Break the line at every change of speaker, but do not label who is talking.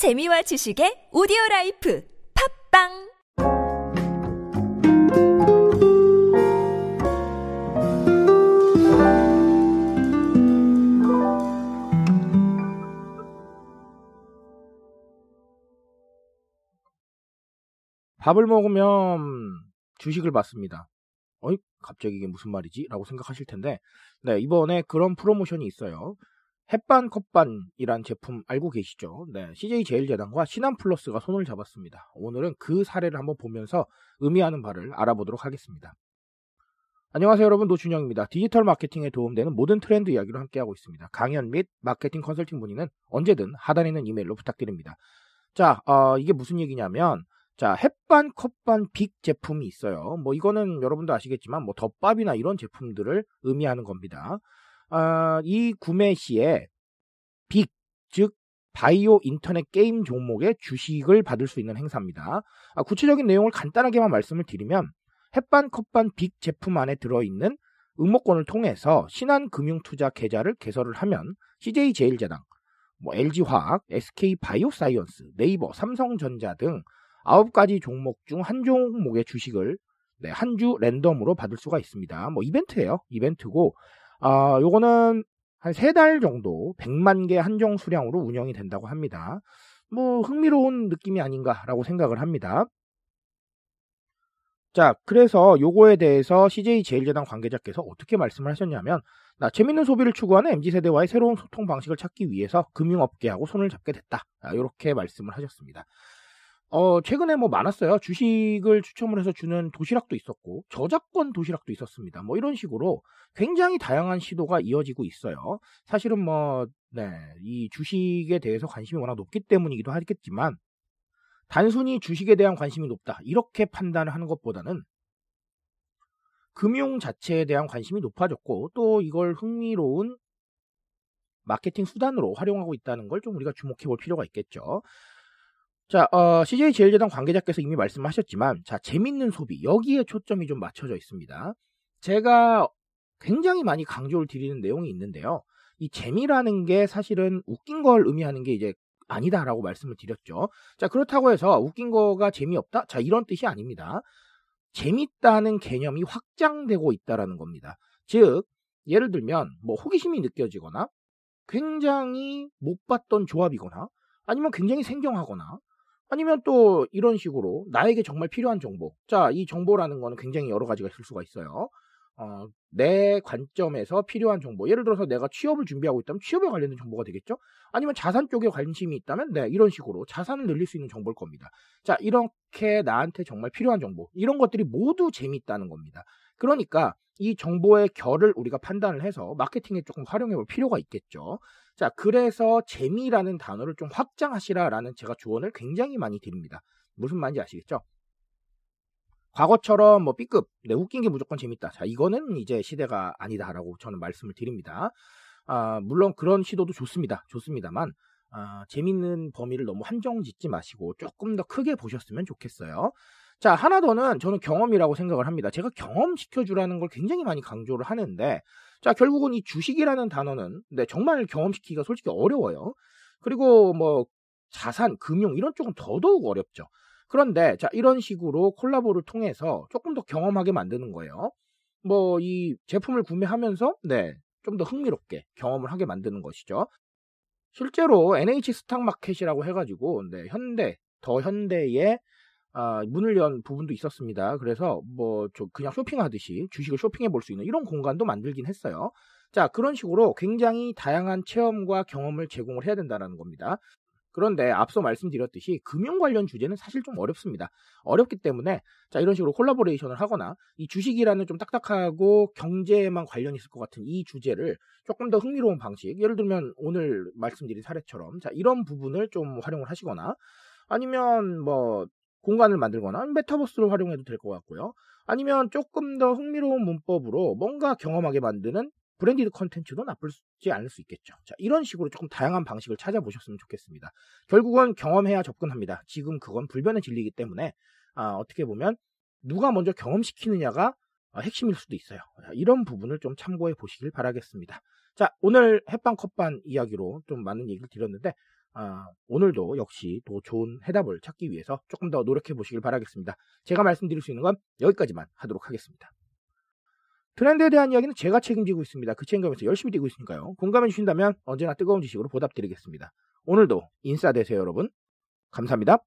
재미와 지식의 오디오 life 팟빵
밥을 먹으면 주식을 받습니다. 어이, 갑자기 이게 무슨 말이지? 라고 생각하실 텐데, 네, 이번에 그런 프로모션이 있어요. 햇반 컵반이란 제품 알고 계시죠? 네, CJ 제일재단과 신한플러스가 손을 잡았습니다. 오늘은 그 사례를 한번 보면서 의미하는 바를 알아보도록 하겠습니다. 안녕하세요 여러분 노준영입니다. 디지털 마케팅에 도움되는 모든 트렌드 이야기로 함께하고 있습니다. 강연 및 마케팅 컨설팅 문의는 언제든 하단에 있는 이메일로 부탁드립니다. 자, 어, 이게 무슨 얘기냐면 자, 햇반, 컵반, 빅 제품이 있어요. 뭐 이거는 여러분도 아시겠지만 뭐 덮밥이나 이런 제품들을 의미하는 겁니다. 아, 이 구매 시에 BIG, 즉 바이오 인터넷 게임 종목의 주식을 받을 수 있는 행사입니다. 아, 구체적인 내용을 간단하게만 말씀을 드리면 햇반, 컵반, BIG 제품 안에 들어있는 응모권을 통해서 신한금융투자 계좌를 개설을 하면 CJ 제일제당, 뭐 LG화학, SK바이오사이언스, 네이버, 삼성전자 등 9가지 종목 중 한 종목의 주식을 네, 한 주 랜덤으로 받을 수가 있습니다. 뭐 이벤트예요. 이벤트고 아, 요거는 한 세 달 정도 100만 개 한정 수량으로 운영이 된다고 합니다. 뭐 흥미로운 느낌이 아닌가라고 생각을 합니다. 자, 그래서 요거에 대해서 CJ 제일제당 관계자께서 어떻게 말씀을 하셨냐면, 나 재밌는 소비를 추구하는 MZ세대와의 새로운 소통 방식을 찾기 위해서 금융업계하고 손을 잡게 됐다. 이렇게 말씀을 하셨습니다. 어, 최근에 뭐 많았어요. 주식을 추첨을 해서 주는 도시락도 있었고, 저작권 도시락도 있었습니다. 뭐 이런 식으로 굉장히 다양한 시도가 이어지고 있어요. 사실은 뭐, 네, 이 주식에 대해서 관심이 워낙 높기 때문이기도 하겠지만, 단순히 주식에 대한 관심이 높다. 이렇게 판단을 하는 것보다는 금융 자체에 대한 관심이 높아졌고, 또 이걸 흥미로운 마케팅 수단으로 활용하고 있다는 걸 좀 우리가 주목해 볼 필요가 있겠죠. 자, 어, CJ 제일재단 관계자께서 이미 말씀하셨지만, 자, 재밌는 소비, 여기에 초점이 좀 맞춰져 있습니다. 제가 굉장히 많이 강조를 드리는 내용이 있는데요. 이 재미라는 게 사실은 웃긴 걸 의미하는 게 이제 아니다라고 말씀을 드렸죠. 자, 그렇다고 해서 웃긴 거가 재미없다? 자, 이런 뜻이 아닙니다. 재밌다는 개념이 확장되고 있다라는 겁니다. 즉, 예를 들면, 뭐, 호기심이 느껴지거나, 굉장히 못 봤던 조합이거나, 아니면 굉장히 생경하거나, 아니면 또 이런 식으로 나에게 정말 필요한 정보. 자, 이 정보라는 거는 굉장히 여러 가지가 있을 수가 있어요. 어, 내 관점에서 필요한 정보. 예를 들어서 내가 취업을 준비하고 있다면 취업에 관련된 정보가 되겠죠? 아니면 자산 쪽에 관심이 있다면 네, 이런 식으로 자산을 늘릴 수 있는 정보일 겁니다. 자, 이렇게 나한테 정말 필요한 정보. 이런 것들이 모두 재미있다는 겁니다. 그러니까 이 정보의 결을 우리가 판단을 해서 마케팅에 조금 활용해 볼 필요가 있겠죠. 자, 그래서 재미라는 단어를 좀 확장하시라라는 제가 조언을 굉장히 많이 드립니다. 무슨 말인지 아시겠죠? 과거처럼 뭐 B급, 네, 웃긴 게 무조건 재밌다. 자, 이거는 이제 시대가 아니다라고 저는 말씀을 드립니다. 아, 물론 그런 시도도 좋습니다. 좋습니다만, 아, 재밌는 범위를 너무 한정 짓지 마시고 조금 더 크게 보셨으면 좋겠어요. 자, 하나 더는 저는 경험이라고 생각을 합니다. 제가 경험시켜주라는 걸 굉장히 많이 강조를 하는데, 자, 결국은 이 주식이라는 단어는, 네, 정말 경험시키기가 솔직히 어려워요. 그리고 뭐, 자산, 금융, 이런 쪽은 더더욱 어렵죠. 그런데, 자, 이런 식으로 콜라보를 통해서 조금 더 경험하게 만드는 거예요. 뭐, 이 제품을 구매하면서, 네, 좀 더 흥미롭게 경험을 하게 만드는 것이죠. 실제로 NH 스탁 마켓이라고 해가지고, 네, 현대, 더 현대의 아, 문을 연 부분도 있었습니다. 그래서 뭐 그냥 쇼핑하듯이 주식을 쇼핑해 볼 수 있는 이런 공간도 만들긴 했어요. 자, 그런 식으로 굉장히 다양한 체험과 경험을 제공을 해야 된다는 겁니다. 그런데 앞서 말씀드렸듯이 금융 관련 주제는 사실 좀 어렵습니다. 어렵기 때문에 자 이런 식으로 콜라보레이션을 하거나 이 주식이라는 좀 딱딱하고 경제에만 관련이 있을 것 같은 이 주제를 조금 더 흥미로운 방식 예를 들면 오늘 말씀드린 사례처럼 자 이런 부분을 좀 활용을 하시거나 아니면 뭐 공간을 만들거나 메타버스를 활용해도 될 것 같고요. 아니면 조금 더 흥미로운 문법으로 뭔가 경험하게 만드는 branded 콘텐츠도 나쁘지 않을 수 있겠죠. 자, 이런 식으로 조금 다양한 방식을 찾아보셨으면 좋겠습니다. 결국은 경험해야 접근합니다. 지금 그건 불변의 진리이기 때문에 아, 어떻게 보면 누가 먼저 경험시키느냐가 핵심일 수도 있어요. 이런 부분을 좀 참고해 보시길 바라겠습니다. 자, 오늘 햇반 컵반 이야기로 좀 많은 얘기를 드렸는데 아, 오늘도 역시 또 좋은 해답을 찾기 위해서 조금 더 노력해 보시길 바라겠습니다. 제가 말씀드릴 수 있는 건 여기까지만 하도록 하겠습니다. 트렌드에 대한 이야기는 제가 책임지고 있습니다. 그 책임감에서 열심히 뛰고 있으니까요. 공감해 주신다면 언제나 뜨거운 지식으로 보답드리겠습니다. 오늘도 인싸 되세요, 여러분. 감사합니다.